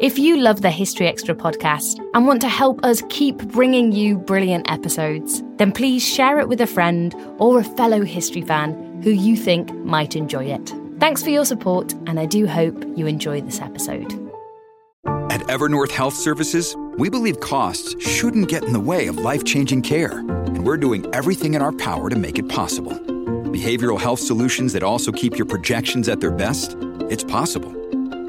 If you love the History Extra podcast and want to help us keep bringing you brilliant episodes, then please share it with a friend or a fellow history fan who you think might enjoy it. Thanks for your support, and I do hope you enjoy this episode. At Evernorth Health Services, we believe costs shouldn't get in the way of life changing care, and we're doing everything in our power to make it possible. Behavioral health solutions that also keep your projections at their best? It's possible.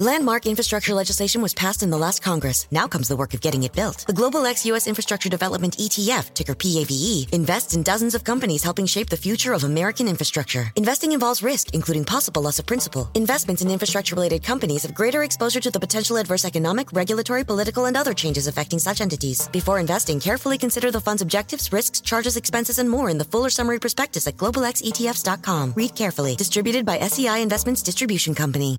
Landmark infrastructure legislation was passed in the last Congress. Now comes the work of getting it built. The Global X U.S. Infrastructure Development ETF, ticker PAVE, invests in dozens of companies helping shape the future of American infrastructure. Investing involves risk, including possible loss of principal. Investments in infrastructure-related companies have greater exposure to the potential adverse economic, regulatory, political, and other changes affecting such entities. Before investing, carefully consider the fund's objectives, risks, charges, expenses, and more in the fuller summary prospectus at globalxetfs.com. Read carefully. Distributed by SEI Investments Distribution Company.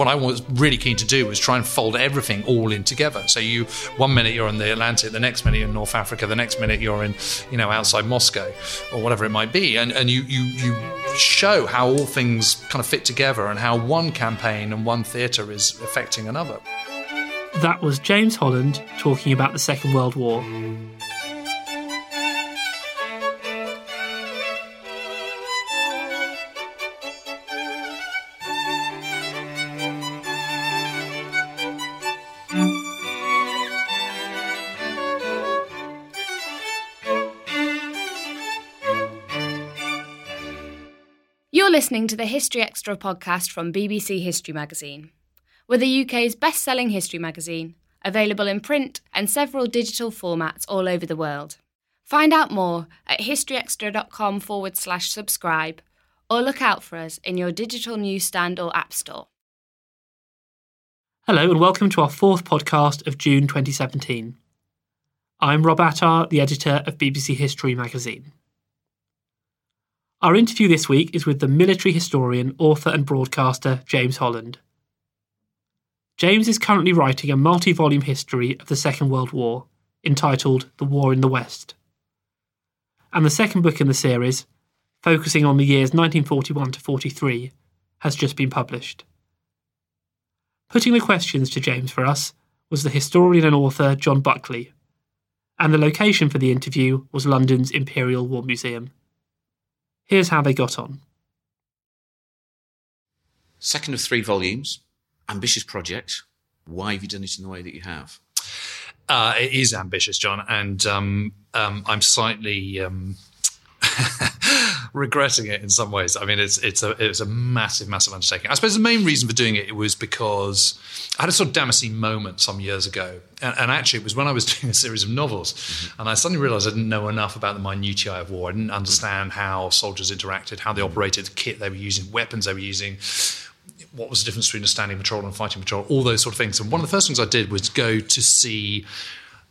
What I was really keen to do was try and fold everything all in together. So you, one minute you're in the Atlantic, the next minute you're in North Africa, the next minute you're in, you know, outside Moscow or whatever it might be, and and you you you show how all things kind of fit together and how one campaign and one theatre is affecting another. That was James Holland talking about the Second World War. You're listening to the History Extra podcast from BBC History Magazine. We're the UK's best selling history magazine, available in print and several digital formats all over the world. Find out more at historyextra.com forward slash subscribe or look out for us in your digital newsstand or app store. Hello, and welcome to our fourth podcast of June 2017. I'm Rob Attar, the editor of BBC History magazine. Our interview this week is with the military historian, author, and broadcaster James Holland. James is currently writing a multi volume history of the Second World War entitled The War in the West. And the second book in the series, focusing on the years 1941 to 43, has just been published. Putting the questions to James for us was the historian and author John Buckley, and the location for the interview was London's Imperial War Museum. Here's how they got on. Second of three volumes, ambitious project. Why have you done it in the way that you have? Uh, it is ambitious, John, and um, um, I'm slightly um, regretting it in some ways. I mean, it's it's a it's a massive, massive undertaking. I suppose the main reason for doing it, it was because I had a sort of Damascene moment some years ago, and, and actually it was when I was doing a series of novels, mm-hmm. and I suddenly realised I didn't know enough about the minutiae of war. I didn't understand how soldiers interacted, how they operated, the kit they were using, weapons they were using what was the difference between a standing patrol and a fighting patrol, all those sort of things. And one of the first things I did was go to see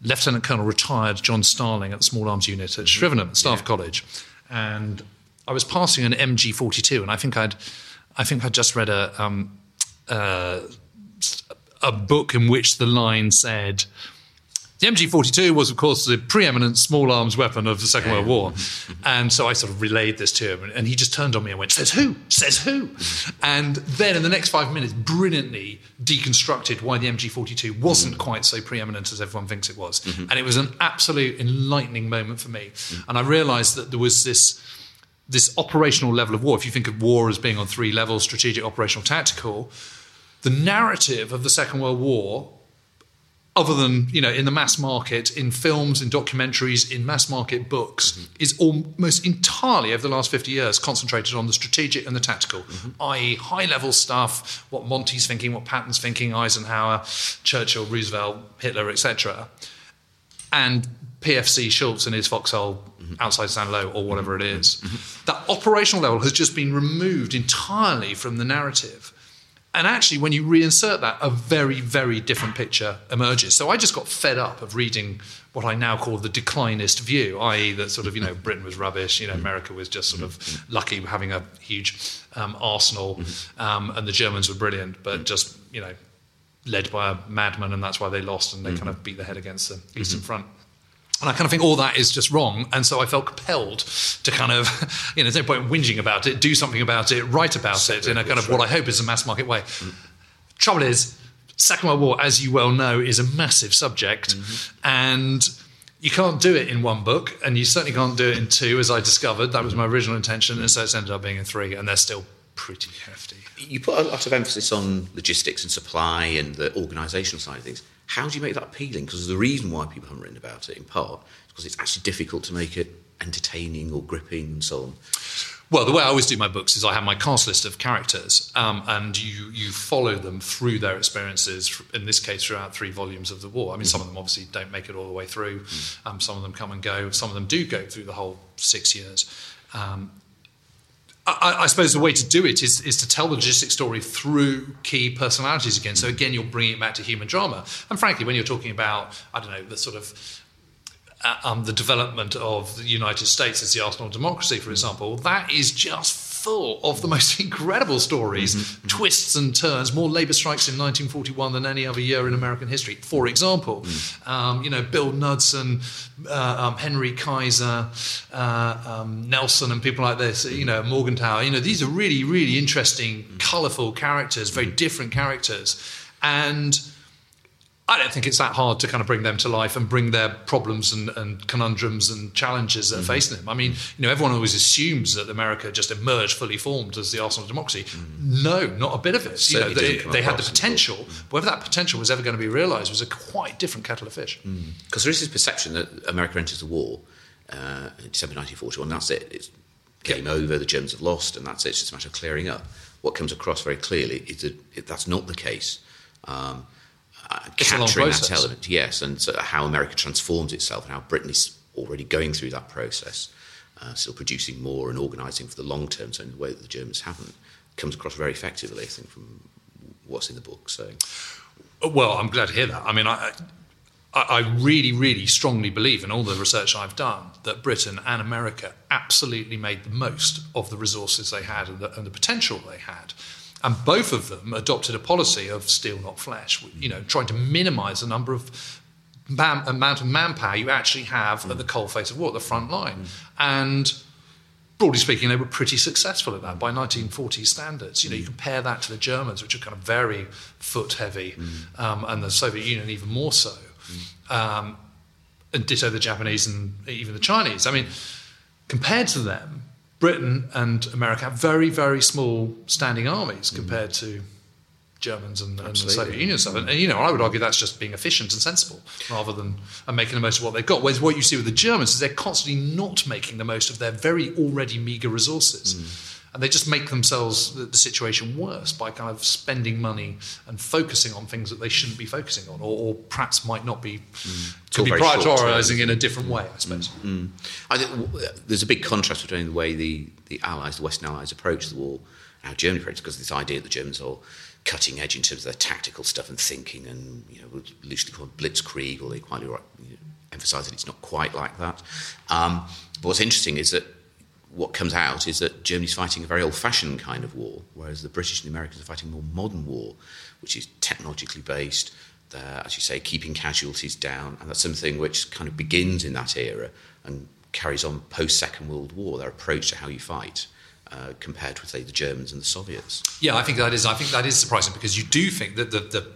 Lieutenant Colonel retired John Starling at the Small Arms Unit at Shrivenham, Staff yeah. College. And I was passing an MG 42, and I think I'd, I think I'd just read a, um, uh, a book in which the line said, The MG42 was, of course, the preeminent small arms weapon of the Second World War. And so I sort of relayed this to him, and he just turned on me and went, Says who? Says who? And then in the next five minutes, brilliantly deconstructed why the MG42 wasn't mm. quite so preeminent as everyone thinks it was. Mm-hmm. And it was an absolute enlightening moment for me. Mm. And I realized that there was this this operational level of war, if you think of war as being on three levels strategic, operational, tactical the narrative of the Second World War, other than you know in the mass market, in films, in documentaries, in mass market books, mm-hmm. is almost entirely over the last fifty years concentrated on the strategic and the tactical, mm-hmm. i.e., high level stuff, what Monty's thinking, what Patton's thinking, Eisenhower, Churchill, Roosevelt, Hitler, etc and PFC Schultz and his foxhole mm-hmm. outside San Lo or whatever it is. That operational level has just been removed entirely from the narrative. And actually, when you reinsert that, a very, very different picture emerges. So I just got fed up of reading what I now call the declinist view, i.e., that sort of, you know, Britain was rubbish, you know, America was just sort of mm-hmm. Mm-hmm. lucky having a huge um, arsenal, mm-hmm. um, and the Germans were brilliant, but just, you know, led by a madman, and that's why they lost, and they kind of beat their head against the Eastern Front. And I kind of think all that is just wrong. And so I felt compelled to kind of, you know, there's no point in whinging about it, do something about it, write about it in a kind of what I hope is a mass market way. Trouble is, Second World War, as you well know, is a massive subject. And you can't do it in one book, and you certainly can't do it in two, as I discovered. That was my original intention. And so it's ended up being in three, and they're still pretty hefty. You put a lot of emphasis on logistics and supply and the organisational side of things. How do you make that appealing? Because the reason why people haven't written about it, in part, is because it's actually difficult to make it entertaining or gripping and so on. Well, the way I always do my books is I have my cast list of characters, um, and you you follow them through their experiences. In this case, throughout three volumes of the war. I mean, some of them obviously don't make it all the way through. Um, some of them come and go. Some of them do go through the whole six years. Um, I, I suppose the way to do it is, is to tell the logistic story through key personalities again. So again, you're bringing it back to human drama. And frankly, when you're talking about, I don't know, the sort of uh, um, the development of the United States as the arsenal of democracy, for example, that is just full of the most incredible stories, twists and turns, more labour strikes in 1941 than any other year in American history. For example, um, you know, Bill Knudsen, uh, um, Henry Kaiser, uh, um, Nelson, and people like this, you know, Morgenthau, you know, these are really, really interesting, colourful characters, very different characters. And I don't think it's that hard to kind of bring them to life and bring their problems and, and conundrums and challenges that Mm-hmm. are facing them. I mean, you know, everyone always assumes that America just emerged fully formed as the arsenal of democracy. No, not a bit of it. You know, they, they had the across at all. potential, but whether that potential was ever going to be realised was a quite different kettle of fish. Because there is this perception that America enters the war uh, in December 1941, and that's it. It's game over, the Germans have lost, and that's it. It's just a matter of clearing up. What comes across very clearly is that that's not the case. Um, uh, It's a long capturing that element, yes, and so how America transforms itself and how Britain is already going through that process, uh, still producing more and organising for the long term, so in the way that the Germans haven't, comes across very effectively, I think, from what's in the book. So, Well, I'm glad to hear that. I mean, I, I, I really, really strongly believe in all the research I've done that Britain and America absolutely made the most of the resources they had and the, and the potential they had. And both of them adopted a policy of steel, not flesh, you know, trying to minimize the number of man, amount of manpower you actually have at the mm. coalface of war, at the front mm. line. And broadly speaking, they were pretty successful at that by 1940 standards. You know, you mm. compare that to the Germans, which are kind of very foot heavy, um, and the Soviet Union even more so, um, and ditto the Japanese and even the Chinese. I mean, compared to them, Britain and America have very, very small standing armies mm. compared to Germans and, and the Soviet Union stuff. And, and, you know, I would argue that's just being efficient and sensible rather than and making the most of what they've got. Whereas what you see with the Germans is they're constantly not making the most of their very already meagre resources. Mm. And they just make themselves the, the situation worse by kind of spending money and focusing on things that they shouldn't be focusing on, or, or perhaps might not be mm. could be very short term, prioritising in a different way, I suppose. Mm. Mm. I think w- uh, there's a big contrast between the way the, the Allies, the Western Allies, approach the war and how Germany approached it, because this idea that the Germans are cutting edge in terms of their tactical stuff and thinking, and you know, loosely called blitzkrieg, or they quite you know, emphasise that it's not quite like that. Um, but what's interesting is that what comes out is that Germany's fighting a very old-fashioned kind of war, whereas the British and the Americans are fighting a more modern war, which is technologically based, uh, as you say, keeping casualties down, and that's something which kind of begins in that era and carries on post Second World War. Their approach to how you fight. Uh, compared with say the Germans and the Soviets. Yeah, I think that is. I think that is surprising because you do think that the, the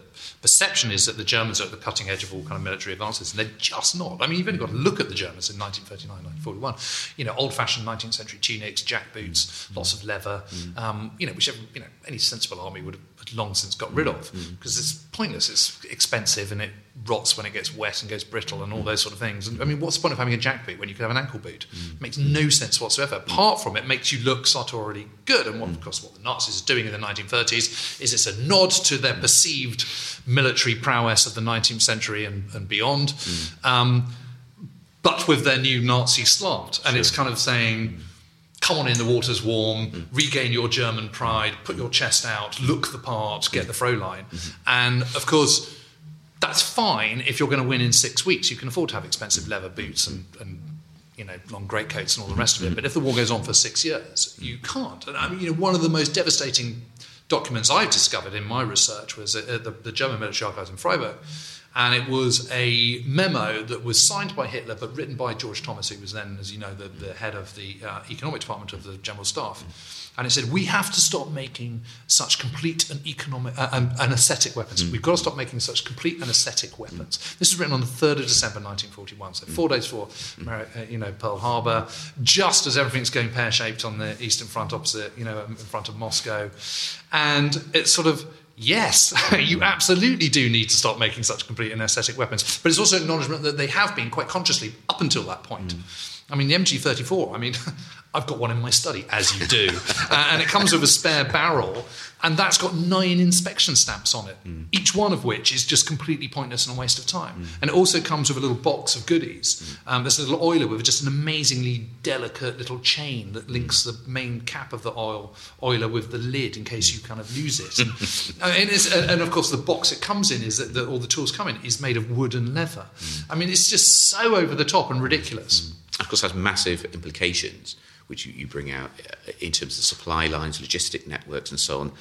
perception is that the Germans are at the cutting edge of all kind of military advances, and they're just not. I mean, you've only got to look at the Germans in 1939, 1941. You know, old-fashioned 19th century tunics, jack boots, mm. lots of leather. Mm. Um, you know, whichever you know any sensible army would have long since got rid of because mm. it's pointless. It's expensive and it rots when it gets wet and goes brittle and all those sort of things. And I mean, what's the point of having a jack boot when you could have an ankle boot? Mm. It makes no sense whatsoever. Apart from it makes you look sartorially good. And what, of course, what the Nazis are doing in the 1930s is it's a nod to their perceived military prowess of the 19th century and, and beyond. Mm. Um, but with their new Nazi slant. And sure. it's kind of saying, come on in, the water's warm, mm. regain your German pride, put your chest out, look the part, get the Fräulein. Mm-hmm. And of course, that's fine if you're going to win in six weeks. You can afford to have expensive leather boots and, and you know, long greatcoats and all the rest of it. But if the war goes on for six years, you can't. And I mean, you know, one of the most devastating documents I've discovered in my research was at the, the German military archives in Freiburg and it was a memo that was signed by Hitler but written by George Thomas, who was then, as you know, the, the head of the uh, economic department of the General Staff. And it said, We have to stop making such complete and economic uh, and, and aesthetic weapons. Mm. We've got to stop making such complete and aesthetic weapons. Mm. This was written on the 3rd of December 1941, so four days before uh, you know, Pearl Harbor, just as everything's going pear shaped on the Eastern Front opposite, you know, in front of Moscow. And it's sort of Yes, you absolutely do need to stop making such complete and aesthetic weapons. But it's also acknowledgement that they have been quite consciously up until that point. Mm. I mean, the MG34, I mean, I've got one in my study, as you do. uh, and it comes with a spare barrel, and that's got nine inspection stamps on it, mm. each one of which is just completely pointless and a waste of time. Mm. And it also comes with a little box of goodies. Mm. Um, a little oiler with just an amazingly delicate little chain that links the main cap of the oil oiler with the lid in case you kind of lose it. And, uh, and, of course, the box it comes in is that the, all the tools come in is made of wood and leather. I mean, it's just so over the top and ridiculous. Of course, has massive implications which you, you bring out uh, in terms of supply lines, logistic networks, and so on.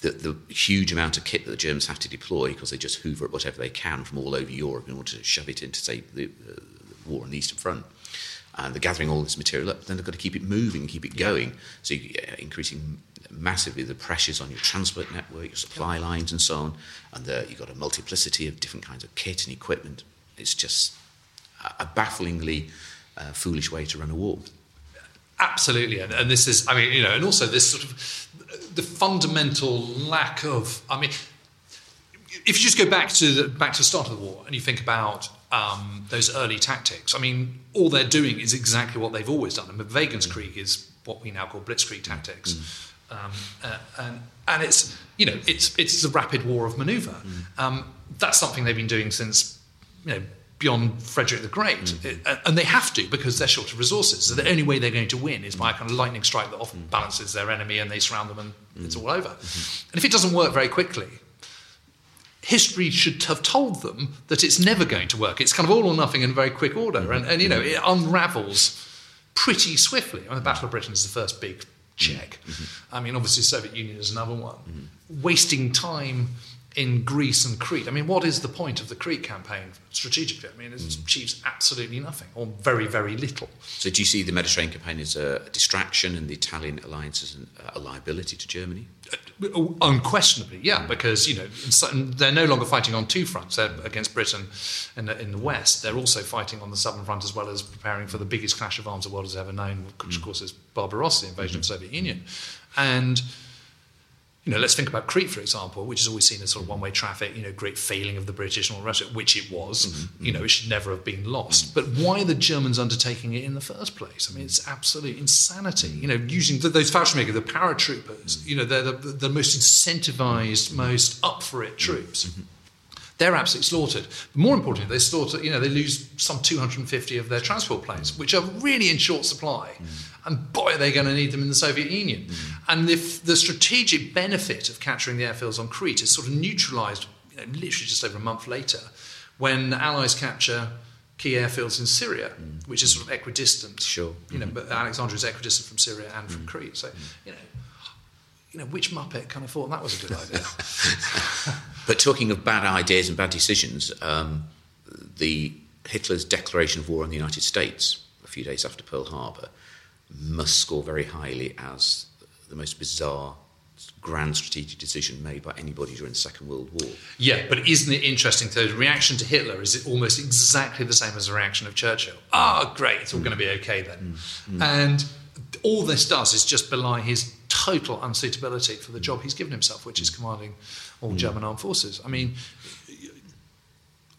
The, the, huge amount of kit that the Germans have to deploy because they just hoover up whatever they can from all over Europe in order to shove it into, say, the, uh, the war on the Eastern Front. And they're gathering all this material up, then they've got to keep it moving keep it going. So you're uh, increasing massively the pressures on your transport network, your supply lines, and so on. And the, you've got a multiplicity of different kinds of kit and equipment. It's just a bafflingly uh, foolish way to run a war. Absolutely, and, and this is, I mean, you know, and also this sort of the fundamental lack of, I mean, if you just go back to the, back to the start of the war and you think about um, those early tactics, I mean, all they're doing is exactly what they've always done. And Bewegungskrieg is what we now call Blitzkrieg tactics. Mm. Um, uh, and, and it's you know it's it's a rapid war of maneuver. Mm. Um, that's something they've been doing since you know beyond Frederick the Great. Mm. and they have to because they're short of resources. So the only way they're going to win is by a kind of lightning strike that often mm. balances their enemy and they surround them and mm. it's all over. Mm-hmm. And if it doesn't work very quickly, history should have told them that it's never going to work. It's kind of all or nothing in very quick order. Mm-hmm. And, and you know, it unravels pretty swiftly. I mean, the Battle of Britain is the first big check. Mm-hmm. I mean, obviously, the Soviet Union is another one. Mm-hmm. Wasting time in Greece and Crete. I mean, what is the point of the Crete campaign strategically? I mean, it mm. achieves absolutely nothing or very, very little. So, do you see the Mediterranean campaign as a distraction and the Italian alliance as a liability to Germany? Uh, unquestionably, yeah, mm. because you know they're no longer fighting on two fronts. They're against Britain in the, in the west. They're also fighting on the southern front as well as preparing for the biggest clash of arms the world has ever known, which mm. of course is Barbarossa, the invasion mm-hmm. of the Soviet Union, and you know, let's think about Crete, for example, which is always seen as sort of one-way traffic, you know, great failing of the British and all the rest of it, which it was. Mm-hmm. You know, it should never have been lost. Mm-hmm. But why are the Germans undertaking it in the first place? I mean, it's absolute insanity. You know, using the, those Fallschirmjäger, the paratroopers, you know, they're the, the, most incentivized, most up for it troops. Mm-hmm. They're absolutely slaughtered. But more importantly, they slaughter, you know, they lose some 250 of their transport planes, which are really in short supply. Mm and boy, are they going to need them in the Soviet Union. Mm. And if the strategic benefit of capturing the airfields on Crete is sort of neutralized, you know, literally just over a month later, when the Allies capture key airfields in Syria, mm. which is sort of equidistant. Sure. You know, mm-hmm. but Alexandria is equidistant from Syria and from mm. Crete. So, you know, you know, which Muppet kind of thought that was a good idea? But talking of bad ideas and bad decisions, um, the Hitler's declaration of war on the United States a few days after Pearl Harbor must score very highly as the most bizarre grand strategic decision made by anybody during the Second World War. yeah, but isn't it interesting? The reaction to Hitler is almost exactly the same as the reaction of Churchill. Ah, great, it's all going to be okay then. And all this does is just belie his total unsuitability for the job he's given himself, which is mm. commanding all mm. German armed forces. I mean,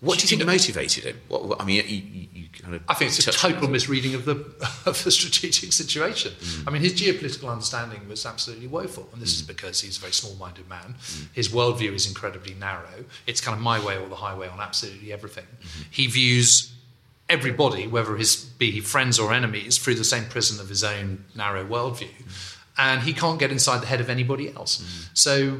What do you think motivated him? What, what- I mean, you, you, kind of I think it's a total it. misreading of the of the strategic situation. Mm. I mean, his geopolitical understanding was absolutely woeful, and this is because he's a very small-minded man. His worldview is incredibly narrow. It's kind of my way or the highway on absolutely everything. Mm-hmm. He views everybody, whether his be he friends or enemies, through the same prism of his own narrow worldview, and he can't get inside the head of anybody else. Mm. So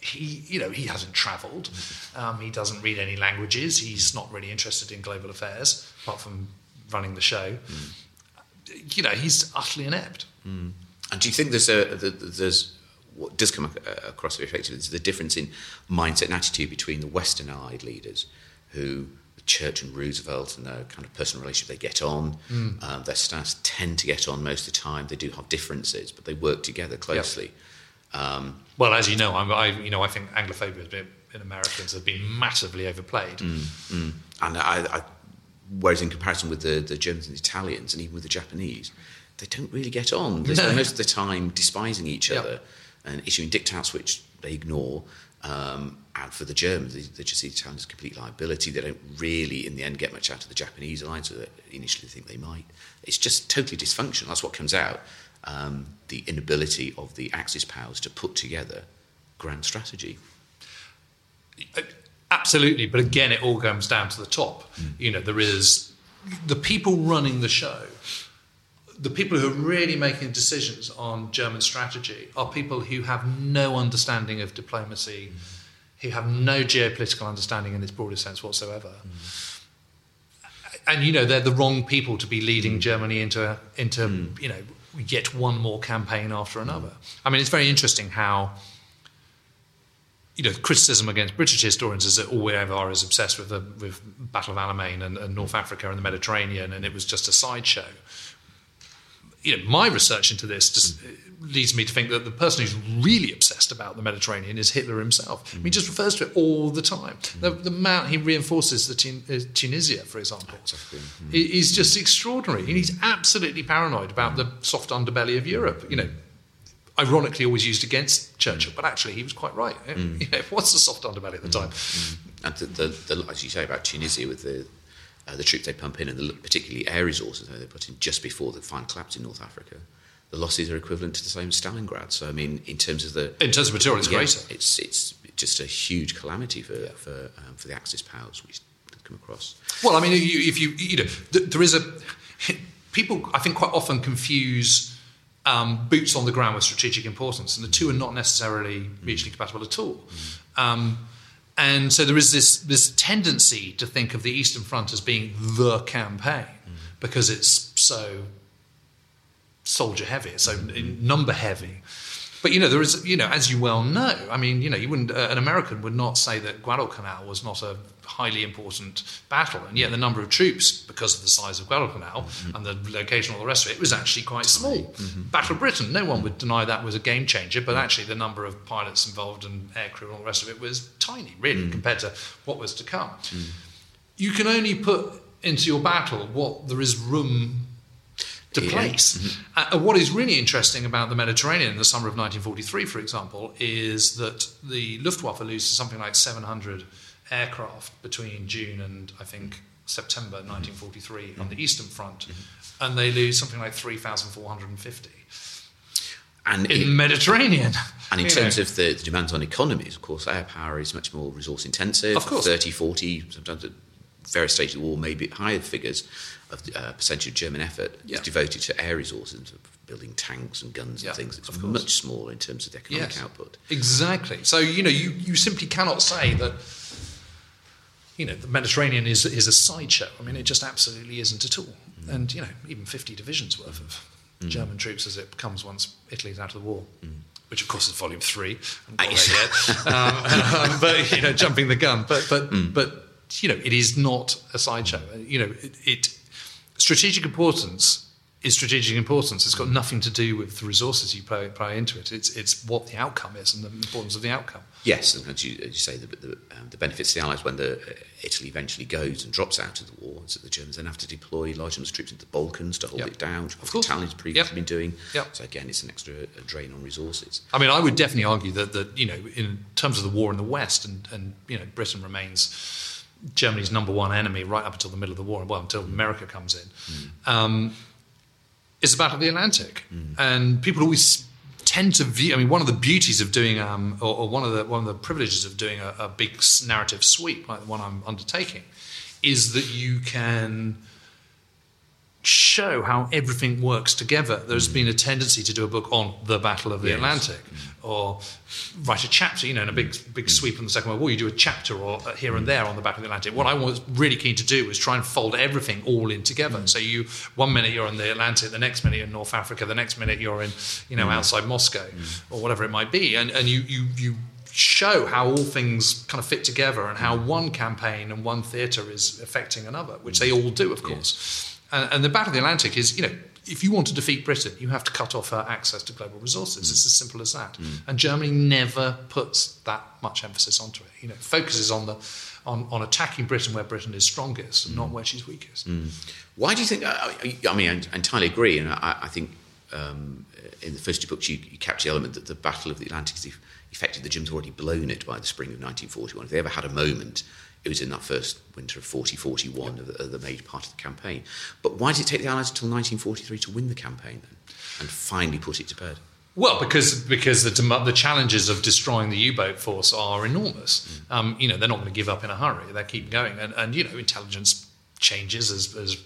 he, you know, he hasn't travelled. Um, he doesn't read any languages. He's not really interested in global affairs, apart from running the show. Mm. You know, he's utterly inept. Mm. And do you think there's a th- th- there's what does come uh, across very effectively is the difference in mindset and attitude between the Western Allied leaders, who Church and Roosevelt and their kind of personal relationship they get on, um, their staffs tend to get on most of the time. They do have differences, but they work together closely. Um, Well, as you know, I'm, I, you know, I think Anglophobia in Americans has been massively overplayed. and I, I, whereas in comparison with the, the Germans and the Italians, and even with the Japanese, they don't really get on. They spend No. most of the time despising each Yep. other and issuing diktats which they ignore. Um, and for the Germans, they, they just see the Italians as a complete liability. They don't really, in the end, get much out of the Japanese alliance, so they initially think they might. It's just totally dysfunctional. That's what comes out. Um, the inability of the Axis powers to put together grand strategy. Absolutely, but again, it all comes down to the top. You know, there is the people running the show. The people who are really making decisions on German strategy are people who have no understanding of diplomacy, who have no geopolitical understanding in its broader sense whatsoever. Mm. And you know, they're the wrong people to be leading mm. Germany into into mm. you know yet one more campaign after another. I mean, it's very interesting how you know, criticism against British historians is that all we ever are is obsessed with the with Battle of Alamein and, and North Africa and the Mediterranean, and it was just a sideshow. You know, my research into this just mm. uh, leads me to think that the person who's really obsessed about the Mediterranean is Hitler himself. I mean, he just mm. refers to it all the time. Mm. The, the amount he reinforces the Tun- uh, Tunisia, for example, i- is just extraordinary. And he's absolutely paranoid about the soft underbelly of Europe. You know, ironically always used against Churchill, but actually he was quite right. You know, what's the soft underbelly at the time? And the, the, the, as you say about Tunisia, with the uh, the troops they pump in, and the, particularly air resources they put in just before the final collapse in North Africa, the losses are equivalent to the same Stalingrad. So, I mean, in terms of the In terms of material, it's yeah, greater. It's it's just a huge calamity for for um, for the Axis powers which come across. Well, I mean, you, if you you know, th- there is a people I think quite often confuse um, boots on the ground with strategic importance, and the two are not necessarily mutually compatible at all. Um, and so there is this this tendency to think of the Eastern Front as being the campaign because it's so soldier heavy, so number heavy. But you know, there is, you know, as you well know, I mean, you know, you wouldn't, uh, an American would not say that Guadalcanal was not a highly important battle, and yet the number of troops, because of the size of Guadalcanal mm-hmm. and the location, and all the rest of it, was actually quite small. Mm-hmm. Battle of Britain, no one would deny that was a game changer, but mm. actually the number of pilots involved and aircrew and all the rest of it was tiny, really, mm. compared to what was to come. Mm. You can only put into your battle what there is room to Yeah. place. Mm-hmm. Uh, what is really interesting about the Mediterranean in the summer of 1943, for example, is that the Luftwaffe loses something like 700 aircraft between June and I think September mm-hmm. 1943 on the mm-hmm. Eastern Front, and they lose something like 3,450 And in the Mediterranean. and in terms know. of the, the demands on economies, of course, air power is much more resource intensive. Of course. 30, 40, sometimes at various stages of war, maybe higher figures of the uh, percentage of German effort Yeah. is devoted to air resources, building tanks and guns Yeah, and things. It's much smaller in terms of the economic Yes. output. Exactly. So you know, you, you simply cannot say that. You know, the Mediterranean is is a sideshow. I mean, it just absolutely isn't at all. And you know, even fifty divisions worth of German troops as it comes once Italy's out of the war. which of course is volume three. Um, um, but you know, jumping the gun. But but but you know, it is not a sideshow. You know, it, it strategic importance is strategic importance. It's got nothing to do with the resources you play, play into it. It's it's what the outcome is and the importance of the outcome. Yes, and as you, as you say, the, the, um, the benefits to the Allies when the, uh, Italy eventually goes and drops out of the war is that the Germans then have to deploy large numbers of troops into the Balkans to hold Yep. it down, which Of the. Italians previously Yep. been doing. Yep. So again, it's an extra drain on resources. I mean, I would definitely argue that, that you know, in terms of the war in the West, and, and you know, Britain remains Germany's number one enemy right up until the middle of the war, well, until America comes in, um, is the Battle of the Atlantic. And people always tend to view. I mean, one of the beauties of doing, um, or, or one of the one of the privileges of doing a, a big narrative sweep like the one I'm undertaking, is that you can show how everything works together. There's been a tendency to do a book on the Battle of the Yes. Atlantic, or write a chapter. You know, in a big big mm. sweep in the Second World War, you do a chapter or uh, here and mm. there on the Battle of the Atlantic. What I was really keen to do was try and fold everything all in together. Mm. So you one minute you're in the Atlantic, the next minute you're in North Africa, the next minute you're in you know outside Moscow or whatever it might be, and and you you you show how all things kind of fit together and how one campaign and one theatre is affecting another, which they all do, of course. And, and the Battle of the Atlantic is, you know, if you want to defeat Britain, you have to cut off her access to global resources. It's as simple as that. Mm. And Germany never puts that much emphasis onto it. You know, focuses on the on, on attacking Britain where Britain is strongest, and not mm. where she's weakest. Mm. Why do you think? Uh, I, I mean, I entirely agree, and I, I think um, in the first two books you, you capture the element that the Battle of the Atlantic is eff- effectively the Germans had already blown it by the spring of 1941. If they ever had a moment, it was in that first winter of 40-41 of, the, of the major part of the campaign. But why did it take the Allies until 1943 to win the campaign then, and finally put it to bed? Well, because because the the challenges of destroying the U-boat force are enormous. Mm. Um, you know, they're not going to give up in a hurry. They keep going, and, and you know, intelligence changes as, as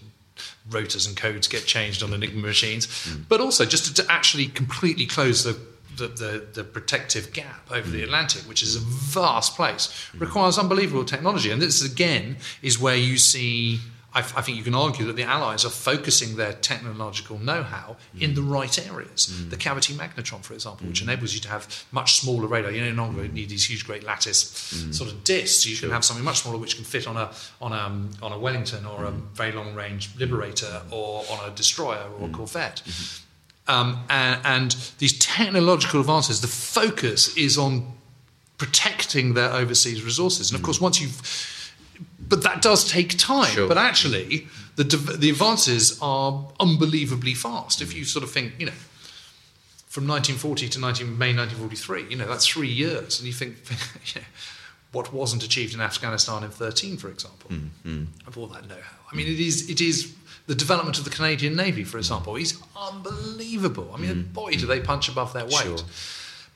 rotors and codes get changed on the mm. Enigma machines, mm. but also just to, to actually completely close the the, the, the protective gap over the mm. Atlantic, which is a mm. vast place, mm. requires unbelievable technology. And this again is where you see. I, I think you can argue that the Allies are focusing their technological know-how in the right areas. The cavity magnetron, for example, which enables you to have much smaller radar. You no longer need these huge, great lattice sort of discs. You can have something much smaller, which can fit on a on a on a Wellington or a very long-range Liberator or on a destroyer or a Corvette. Mm-hmm. Um, and, and these technological advances, the focus is on protecting their overseas resources. And of hmm. course, once you've, but that does take time. Sure. But actually, the the advances are unbelievably fast. If hmm. you sort of think, you know, from 1940 to 19, May 1943, you know, that's three years, and you think, you know, what wasn't achieved in Afghanistan in 13, for example, hmm, of all that know-how. I mean, it is it is the development of the Canadian Navy, for example, is unbelievable. I mean, mm. boy, do they punch above their weight. Sure.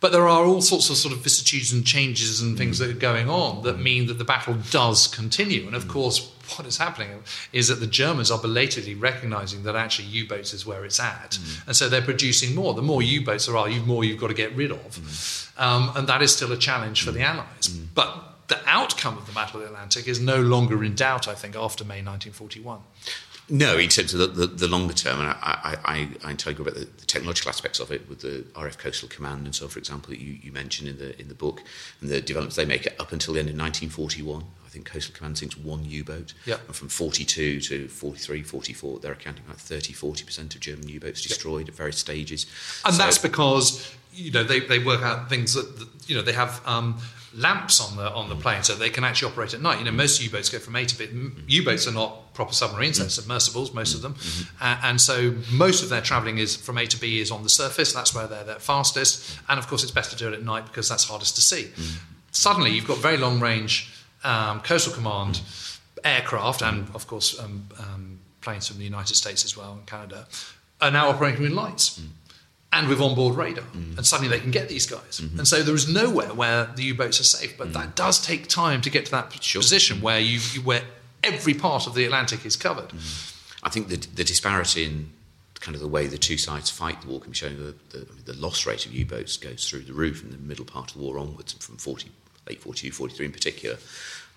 But there are all sorts of sort of vicissitudes and changes and things mm. that are going on that mm. mean that the battle does continue. And of course, what is happening is that the Germans are belatedly recognizing that actually U-boats is where it's at, and so they're producing more. The more U-boats there are, the more you've got to get rid of, um, and that is still a challenge for the Allies. But the outcome of the Battle of the Atlantic is no longer in doubt. I think after May 1941. No, in terms of the, the, the longer term, and I, I, I, I entirely agree about the, the technological aspects of it with the RAF Coastal Command and so, for example, that you, you mentioned in the in the book, and the developments they make up until the end of 1941. I think Coastal Command sinks one U-boat, Yep. and from 42 to 43, 44, they're accounting like 30, 40 percent of German U-boats destroyed at various stages. and So- that's because you know they, they work out things that, that you know they have um, lamps on the on the plane so they can actually operate at night. You know most U-boats go from A to B. U-boats are not proper submarines; they're submersibles, most of them, uh, and so most of their travelling is from A to B is on the surface. That's where they're, they're fastest, and of course it's best to do it at night because that's hardest to see. Suddenly you've got very long range um, coastal command aircraft, and of course um, um, planes from the United States as well and Canada are now operating with lights and with onboard radar. Mm. And suddenly they can get these guys. Mm-hmm. And so there is nowhere where the U-boats are safe. But mm. that does take time to get to that position where you, you where every part of the Atlantic is covered. Mm-hmm. I think the, the disparity in kind of the way the two sides fight the war can be shown. The, the, the loss rate of U-boats goes through the roof in the middle part of the war onwards, from 40, late 42, 43 in particular.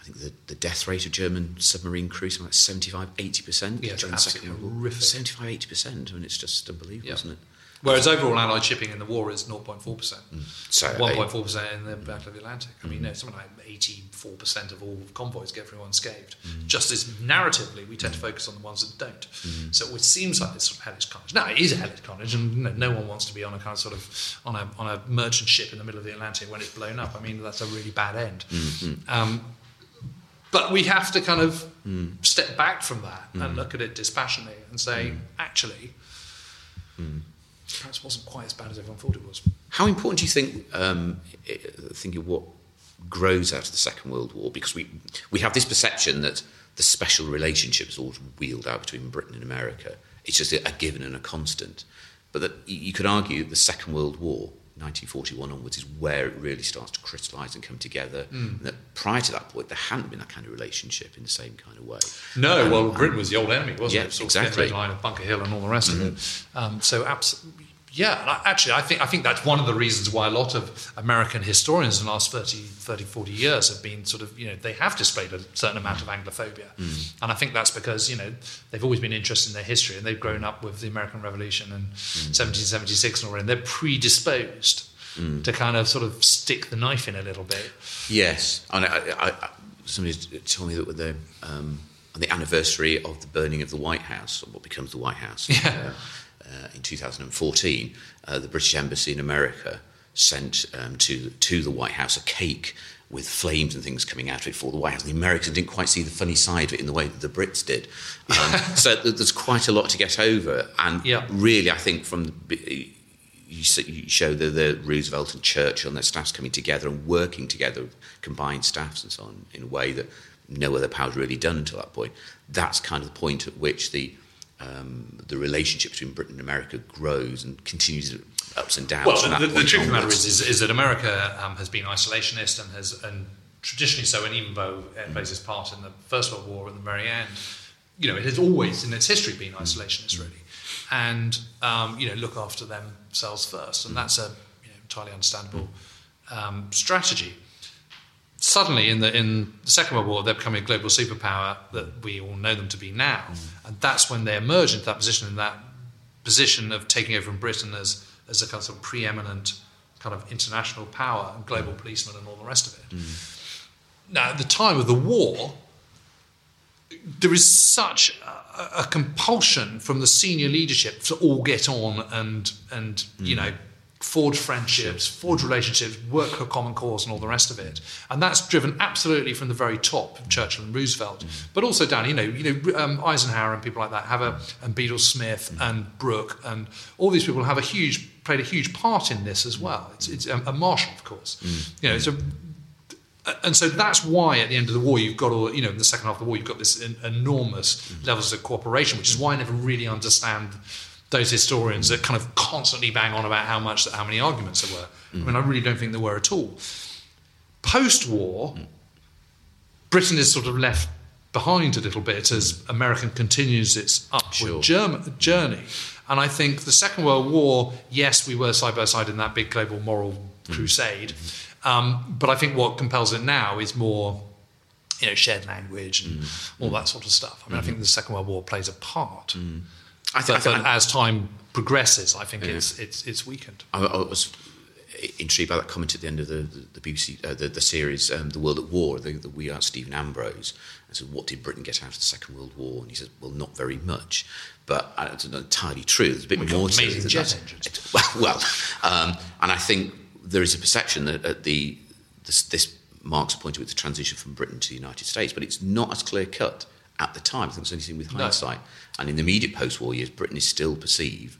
I think the, the death rate of German submarine crews is like 75, 80% Yeah, during the Second World War. horrific. 75, 80%. I mean, it's just unbelievable, Yeah. isn't it? Whereas overall Allied shipping in the war is 0.4 percent, mm. So, uh, 1.4 percent in the Battle of the Atlantic. I mean, mm. no, something like 84 percent of all convoys get through unscathed. Mm. Just as narratively, we tend to focus on the ones that don't. So it seems like it's sort of hellish carnage. Now it is a hellish carnage, and you know, no one wants to be on a kind of sort of on a on a merchant ship in the middle of the Atlantic when it's blown up. I mean, that's a really bad end. Mm-hmm. Um, but we have to kind of step back from that and look at it dispassionately and say, actually, perhaps wasn't quite as bad as everyone thought it was. How important do you think, um, i- think of what grows out of the Second World War? Because we, we have this perception that the special relationships all wheeled out between Britain and America. It's just a, a given and a constant. But that you could argue the Second World War, 1941 onwards, is where it really starts to crystallise and come together. And that prior to that point, there hadn't been that kind of relationship in the same kind of way. No, Um, well, Britain was the old enemy, wasn't Yeah, it? Sort exactly. Of line of Bunker Hill and all the rest of it. Um, so, abs- yeah, actually, I think I think that's one of the reasons why a lot of American historians in the last 30, 30, 40 years have been sort of, you know, they have displayed a certain amount of Anglophobia. And I think that's because, you know, they've always been interested in their history and they've grown up with the American Revolution and 1776 and all that, and they're predisposed to kind of sort of stick the knife in a little bit. Yes, and I, I, I, somebody told me that with the um, on the anniversary of the burning of the White House, or what becomes the White House, uh, uh, in 2014, uh, the British Embassy in America sent um, to to the White House a cake with flames and things coming out of it for the White House. The Americans didn't quite see the funny side of it in the way that the Brits did. Um, so th- there's quite a lot to get over, and Yeah. really, I think from the, you, you show the, the Roosevelt and Churchill and their staffs coming together and working together, combined staffs and so on, in a way that no other power's really done until that point. That's kind of the point at which the um, the relationship between Britain and America grows and continues ups and downs. Well, the, the truth of the matter is, is, is that America um, has been isolationist and has, and traditionally so, and even though it plays its part in the First World War at the very end, you know, it has always in its history been isolationist, really, and um, you know, look after themselves first, and that's a you know, entirely understandable um, strategy. Suddenly, in the in the Second World War, they're becoming a global superpower that we all know them to be now, mm. and that's when they emerge into that position, in that position of taking over from Britain as as a kind of, preeminent kind of international power and global mm. policeman and all the rest of it. Mm. Now, at the time of the war, there is such a, a compulsion from the senior leadership to all get on and and you know forge friendships, forge relationships, work for a common cause, and all the rest of it. And that's driven absolutely from the very top, of Churchill and Roosevelt, mm. but also down. You know, you know um, Eisenhower and people like that have a and Bedell Smith mm. and Brooke and all these people have a huge played a huge part in this as well. It's, it's um, a, a Marshall, of course. Mm. You know, it's a and so that's why at the end of the war you've got all you know in the second half of the war you've got this enormous levels of cooperation which is why I never really understand those historians that kind of constantly bang on about how much how many arguments there were I mean I really don't think there were at all post-war Britain is sort of left behind a little bit as American continues its upward Sure. journey. And I think the Second World War, yes, we were side by side in that big global moral mm. crusade. Um, but I think what compels it now is more, you know, shared language and mm. all that sort of stuff. I mean, I mm. think the Second World War plays a part. I, th- I, But, but th- as time progresses, I think it's, it's, it's weakened. I, I was intrigued by that comment at the end of the, the, the BBC, uh, the, the series, um, The World at War, the, the We Are Stephen Ambrose. And so, what did Britain get out of the Second World War? And he says, well, not very much. But uh, it's not entirely true. There's a bit We more to it than jet that. engines. Well, well um, and I think there is a perception that at the this, this marks a point with the transition from Britain to the United States, but it's not as clear cut at the time. I think it's only seen with No. hindsight. And in the immediate post-war years, Britain is still perceived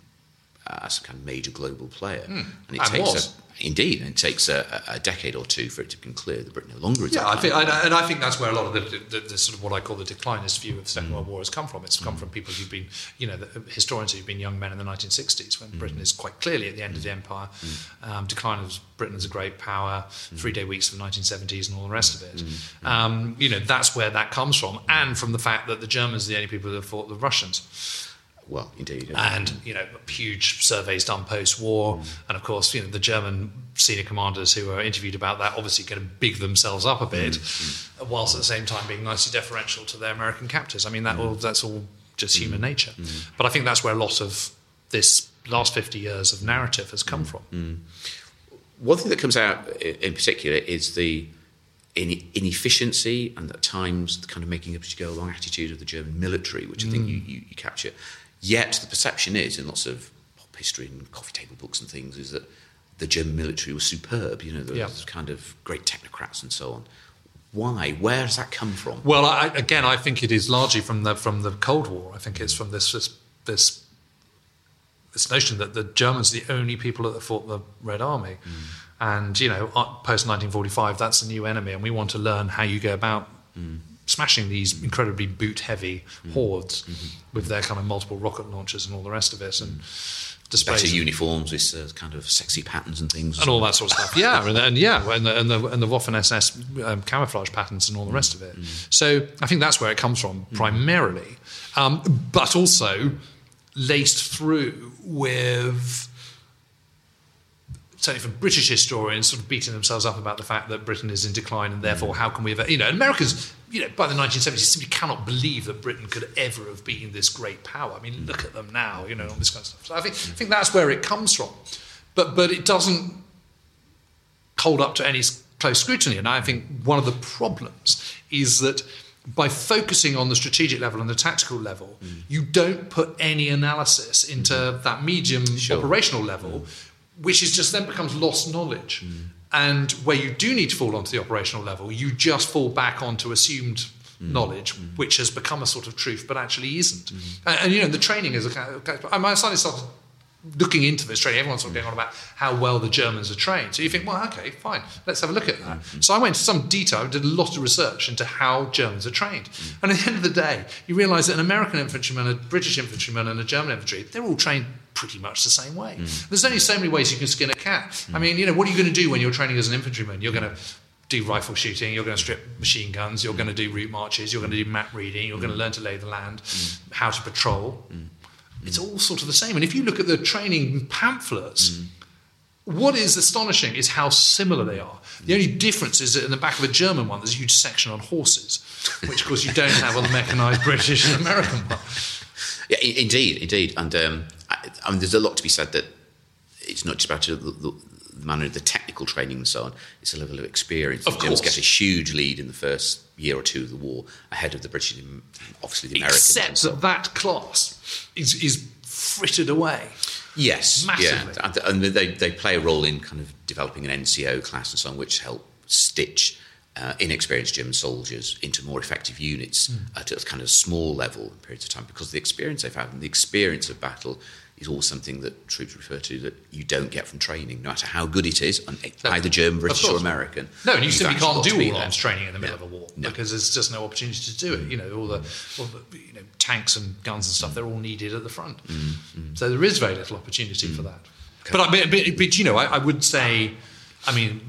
as a kind of major global player. Hmm. And it Hmm. And takes was. a, indeed, and it takes a, a decade or two for it to become clear that Britain no longer is Yeah, I think, and, and I think that's where a lot of the, the, the sort of what I call the declinist view of the Second World hmm. War has come from. It's come hmm. from people who've been, you know, the uh, historians who've been young men in the 1960s when Britain is quite clearly at the end of the empire, um, decline of Britain as a great power, three-day weeks of the 1970s, and all the rest of it. Um, you know, that's where that comes from, and from the fact that the Germans are the only people that have fought the Russians well, indeed. and you know huge surveys done post-war. Mm. And of course you know the german senior commanders who were interviewed about that obviously going to big themselves up a mm, bit mm. whilst at the same time being nicely deferential to their american captors. I mean that all that's all just human nature. but i think that's where a lot of this last 50 years of narrative has come from. One thing that comes out in particular is the inefficiency and at times the kind of making up as you go along attitude of the German military, which I think you, you, you capture. Yet the perception is, in lots of pop history and coffee table books and things, is that the German military was superb. You know, there Yeah. was kind of great technocrats and so on. Why? Where does that come from? Well, I, again, I think it is largely from the from the Cold War. I think it's from this this this, this notion that the Germans are the only people that fought the Red Army, mm. and you know, uh, post 1945, that's a new enemy, and we want to learn how you go about mm. Smashing these incredibly boot heavy hordes with their kind of multiple rocket launchers and all the rest of it, and displays Better uniforms with uh, kind of sexy patterns and things. and all that sort of stuff. Yeah, and, and yeah, and the and the, and the Waffen SS um, camouflage patterns and all the rest of it. So I think that's where it comes from primarily, um, but also laced through with. Certainly, from British historians, sort of beating themselves up about the fact that Britain is in decline, and therefore, mm. how can we ever? You know, Americans, you know, by the 1970s, simply cannot believe that Britain could ever have been this great power. I mean, look at them now, you know, all this kind of stuff. So I think, I think that's where it comes from, but but it doesn't hold up to any close scrutiny. And I think one of the problems is that by focusing on the strategic level and the tactical level, mm. you don't put any analysis into mm-hmm. that medium operational level, mm. Which is just then becomes lost knowledge. Hmm. And where you do need to fall onto the operational level, you just fall back onto assumed hmm. knowledge, which has become a sort of truth, but actually isn't. Hmm. And, and, you know, the training is a kind of. I son started looking into this training, everyone's sort of going on about how well the Germans are trained. So you think, well, okay, fine, let's have a look at that. So I went to some detail, did a lot of research into how Germans are trained. And at the end of the day, you realise that an American infantryman, a British infantryman, and a German infantry, they're all trained pretty much the same way. Hmm. There's only so many ways you can skin a cat. I hmm. mean, you know, what are you going to do when you're training as an infantryman? You're going to do rifle shooting, you're going to strip machine guns, you're hmm. going to do route marches, you're going to do map reading, you're going to learn to lay the land, how to patrol. It's all sort of the same. And if you look at the training pamphlets, what is astonishing is how similar they are. The only difference is that in the back of a German one, there's a huge section on horses, which, of course, you don't have on the mechanised British and American one. Yeah, indeed, indeed. And um, I, mean, there's a lot to be said that it's not just about the, the, the manner of the technical training and so on. It's a level of experience. Of the Germans course. get a huge lead in the first year or two of the war ahead of the British, and obviously the Americans. Except so that that class is, is frittered away. Yes, Massively. yeah, and, and they, they play a role in kind of developing an NCO class and so on, which help stitch uh, inexperienced German soldiers into more effective units Hmm. at a kind of small level in periods of time, because the experience they've had and the experience of battle is all something that troops refer to that you don't get from training, no matter how good it is, on either German, British, or. American. No, and you simply can't do all arms training in the middle No. of a war No. because there's just no opportunity to do it. Mm. You know, all the, all the you know, tanks and guns and stuff, mm. they're all needed at the front. Mm, so there is very little opportunity for that. But, I, but, but, but, you know, I, I would say, I mean,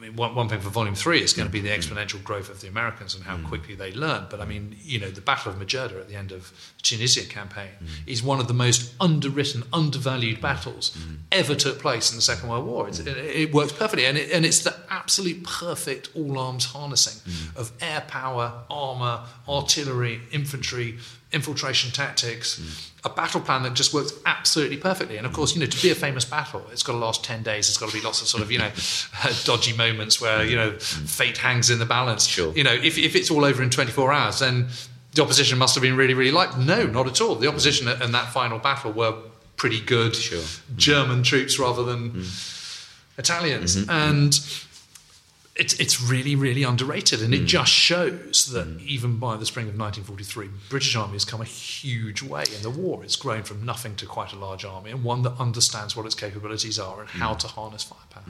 I mean, one, one thing for Volume Three is going to be the mm. exponential growth of the Americans and how mm. quickly they learn. But I mean, you know, the Battle of Medjerda at the end of the Tunisia campaign mm. is one of the most underwritten, undervalued battles ever took place in the Second World War. It's, it, it works perfectly, and, it, and it's the absolute perfect all-arms harnessing of air power, armor, artillery, infantry, infiltration tactics. Hmm. A battle plan that just works absolutely perfectly, and of course, you know, to be a famous battle, it's got to last ten days. There's got to be lots of sort of, you know, uh, dodgy moments where you know hmm. fate hangs in the balance. Sure. You know, if if it's all over in 24 hours, then the opposition must have been really, really like. No, not at all. The opposition hmm. in that final battle were pretty good Sure. German troops rather than Italians, mm-hmm. and it's it's really really underrated, and it hmm. just shows that hmm. even by the spring of 1943, British Army has come a huge way in the war. It's grown from nothing to quite a large army, and one that understands what its capabilities are and how hmm. to harness firepower.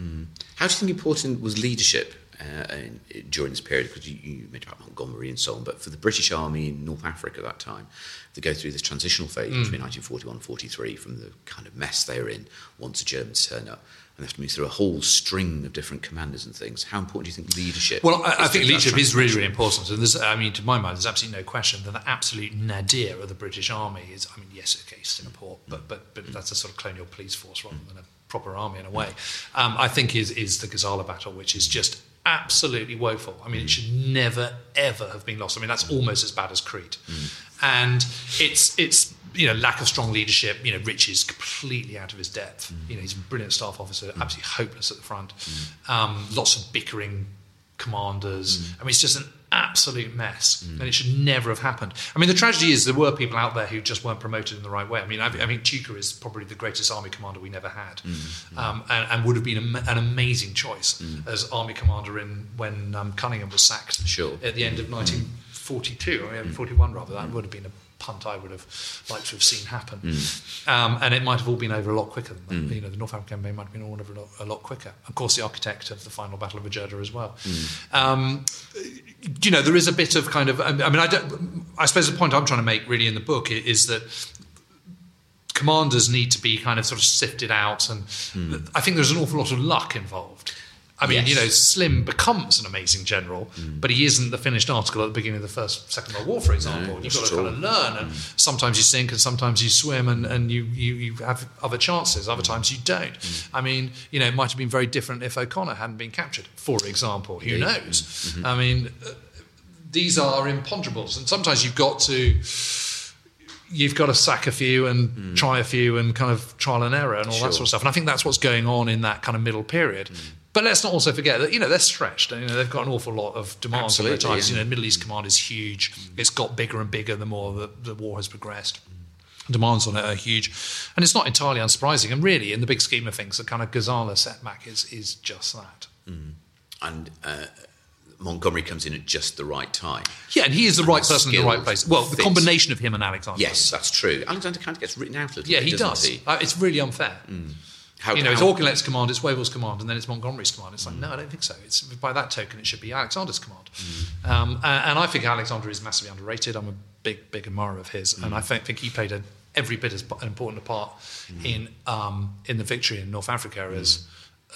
How do you think important was leadership uh, in, during this period? Because you, you mentioned about Montgomery and so on, but for the British Army in North Africa at that time, they go through this transitional phase between 1941 and 43 from the kind of mess they were in once the Germans turn up. And they have to move through a whole string of different commanders and things. How important do you think leadership Well, I, I think leadership is really, really important. And there's, I mean, to my mind, there's absolutely no question that the absolute nadir of the British Army is, I mean, yes, okay, a port, but, mm. but, but that's a sort of colonial police force rather mm. than a proper army in a way. Um, I think is, is the Gazala battle, which is just absolutely woeful. I mean, it mm. should never ever have been lost. I mean, that's almost as bad as Crete, and it's it's you know lack of strong leadership. You know, Ritchie is completely out of his depth. Mm. You know, he's a brilliant staff officer, mm. absolutely hopeless at the front. Mm. Um, lots of bickering commanders. I mean, it's just an absolute mess, and it should never have happened. I mean, the tragedy is there were people out there who just weren't promoted in the right way. I mean, I, I mean, Tuker is probably the greatest army commander we never had, um, and, and would have been an amazing choice as army commander in when um, Cunningham was sacked Sure. at the end of 1942, I mean, 41 rather. That would have been a punt I would have liked to have seen happen, um, and it might have all been over a lot quicker than that. You know, the North African campaign might have been all over a lot, a lot quicker. Of course, the architect of the final Battle of Medjerda as well. Um, you know, there is a bit of kind of. I mean, I, don't, I suppose the point I'm trying to make really in the book is that commanders need to be kind of sort of sifted out, and I think there's an awful lot of luck involved. I mean, Yes. you know, Slim becomes an amazing general, but he isn't the finished article at the beginning of the First, Second World War, for example. You've got to kind of learn, and sometimes you sink, and sometimes you swim, and, and you, you, you have other chances. Other times you don't. I mean, you know, it might have been very different if O'Connor hadn't been captured, for example. Who knows? I mean, uh, these are imponderables, and sometimes you've got to you've got to sack a few and try a few and kind of trial and error and all that sort of stuff. And I think that's what's going on in that kind of middle period. But let's not also forget that you know they're stretched. You know they've got an awful lot of demands at Absolutely, times. yeah. You know, Middle East command is huge. It's got bigger and bigger the more the, the war has progressed. Demands on it are huge, and it's not entirely unsurprising. And really, in the big scheme of things, the kind of Gazala setback is is just that. And uh, Montgomery comes in at just the right time. Yeah, and he is the right the person in the right place. Well, the combination of him and Alexander. Yes, that's true. Alexander kind of gets written out a little Yeah, bit, he does. he? Uh, it's really unfair. How, you know, it's how- Auchinleck's command, it's Wavell's command, and then it's Montgomery's command. It's like, no, I don't think so. It's by that token, it should be Alexander's command. Um, and, and I think Alexander is massively underrated. I'm a big, big admirer of his, and I think, think he played a, every bit as p- important a part in um, in the victory in North Africa as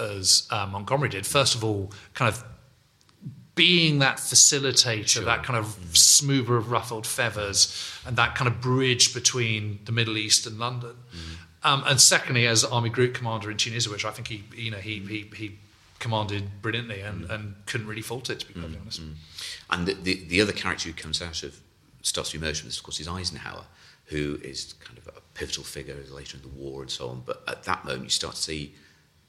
as uh, Montgomery did. First of all, kind of being that facilitator, that kind of smoother of ruffled feathers, and that kind of bridge between the Middle East and London. Um, and secondly, as Army Group Commander in Tunisia, which I think he, you know, he mm. he, he commanded brilliantly and, mm. and couldn't really fault it, to be perfectly mm, honest. And the, the, the other character who comes out of starts to emerge from this, of course, is Eisenhower, who is kind of a pivotal figure later in the war and so on. But at that moment, you start to see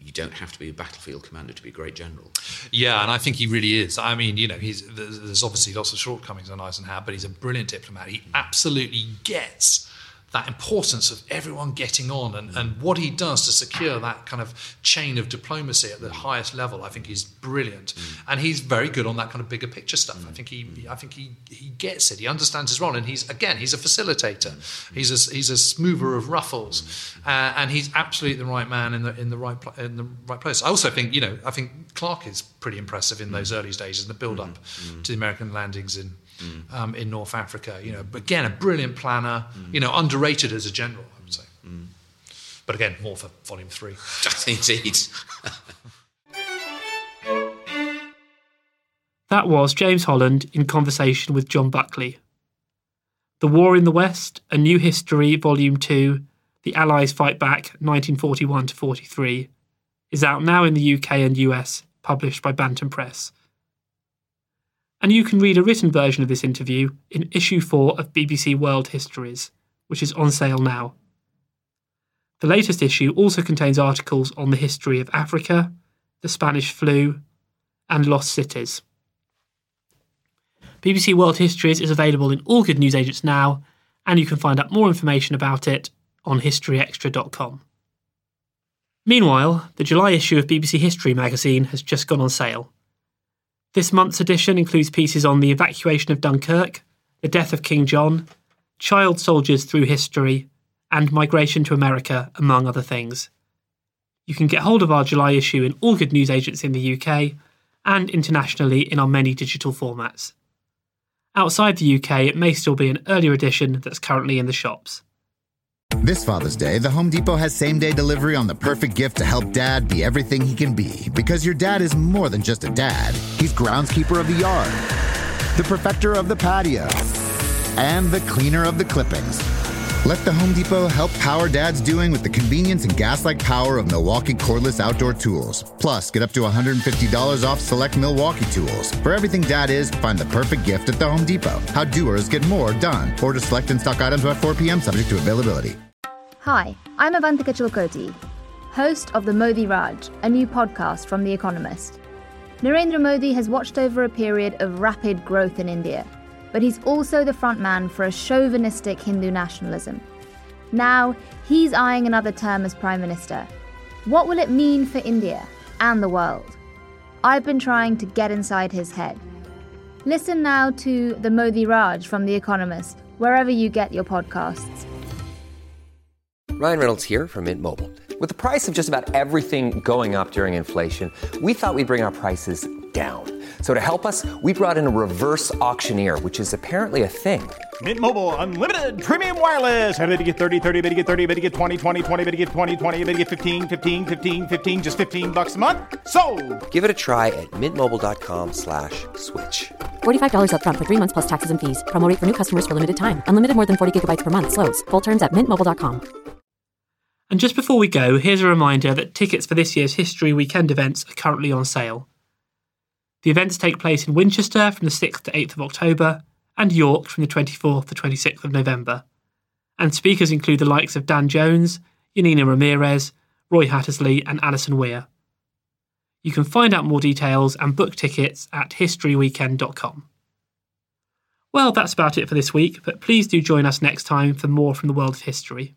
you don't have to be a battlefield commander to be a great general. Yeah, and I think he really is. I mean, you know, there's obviously lots of shortcomings on Eisenhower, but he's a brilliant diplomat. He absolutely gets that importance of everyone getting on and, and what he does to secure that kind of chain of diplomacy at the mm. highest level, I think is brilliant. Mm. And he's very good on that kind of bigger picture stuff. I mm. think he I think he, he gets it. He understands his role and he's again he's a facilitator. He's a he's a smoother of ruffles. Uh, and he's absolutely the right man in the in the right pla- in the right place. I also think, you know, I think Clark is pretty impressive in those early days in the build up to the American landings in Mm. um, in North Africa. You know, again, a brilliant planner. Mm. You know, underrated as a general, I would say. Mm. But again, more for volume three. Indeed. That was James Holland in conversation with John Buckley. The War in the West, A New History, Volume 2, The Allies Fight Back, 1941 to 43, is out now in the UK and US, published by Bantam Press. And you can read a written version of this interview in issue 4 of BBC World Histories, which is on sale now. The latest issue also contains articles on the history of Africa, the Spanish flu, and lost cities. BBC World Histories is available in all good newsagents now, and you can find out more information about it on historyextra.com. Meanwhile, the July issue of BBC History magazine has just gone on sale. This month's edition includes pieces on the evacuation of Dunkirk, the death of King John, child soldiers through history, and migration to America, among other things. You can get hold of our July issue in all good newsagents in the UK and internationally in our many digital formats. Outside the UK, it may still be an earlier edition that's currently in the shops. This Father's Day, the Home Depot has same day delivery on the perfect gift to help dad be everything he can be. Because your dad is more than just a dad, he's groundskeeper of the yard, the perfecter of the patio, and the cleaner of the clippings. Let the Home Depot help power dad's doing with the convenience and gas like power of Milwaukee cordless outdoor tools. Plus, get up to $150 off select Milwaukee tools. For everything dad is, find the perfect gift at the Home Depot. How doers get more done. Order select and stock items by 4 p.m., subject to availability. Hi, I'm Avantika Chilkoti, host of the Modi Raj, a new podcast from The Economist. Narendra Modi has watched over a period of rapid growth in India but he's also the front man for a chauvinistic Hindu nationalism. Now, he's eyeing another term as Prime Minister. What will it mean for India and the world? I've been trying to get inside his head. Listen now to the Modi Raj from The Economist, wherever you get your podcasts. Ryan Reynolds here from Mint Mobile. With the price of just about everything going up during inflation, we thought we'd bring our prices down. So to help us, we brought in a reverse auctioneer, which is apparently a thing. Mint Mobile unlimited premium wireless. Ready to get 30, 30, bit to get 30, bit to get 20, 20, 20, bit to get 20, 20, bit to get 15, 15, 15, 15 just 15 bucks a month. So, Give it a try at mintmobile.com/switch. slash $45 up front for 3 months plus taxes and fees. Promo rate for new customers for limited time. Unlimited more than 40 gigabytes per month slows. Full terms at mintmobile.com. And just before we go, here's a reminder that tickets for this year's History Weekend events are currently on sale. The events take place in Winchester from the 6th to 8th of October and York from the 24th to 26th of November. And speakers include the likes of Dan Jones, Janina Ramirez, Roy Hattersley, and Alison Weir. You can find out more details and book tickets at historyweekend.com. Well, that's about it for this week, but please do join us next time for more from the world of history.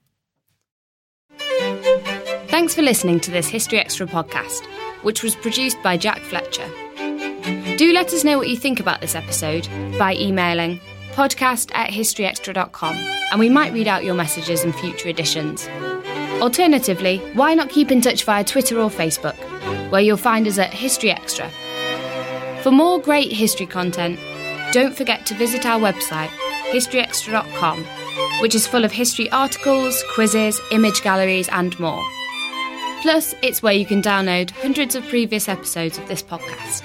Thanks for listening to this History Extra podcast, which was produced by Jack Fletcher. Do let us know what you think about this episode by emailing podcast at historyextra.com and we might read out your messages in future editions. Alternatively, why not keep in touch via Twitter or Facebook, where you'll find us at History Extra. For more great history content, don't forget to visit our website, historyextra.com, which is full of history articles, quizzes, image galleries, and more. Plus, it's where you can download hundreds of previous episodes of this podcast.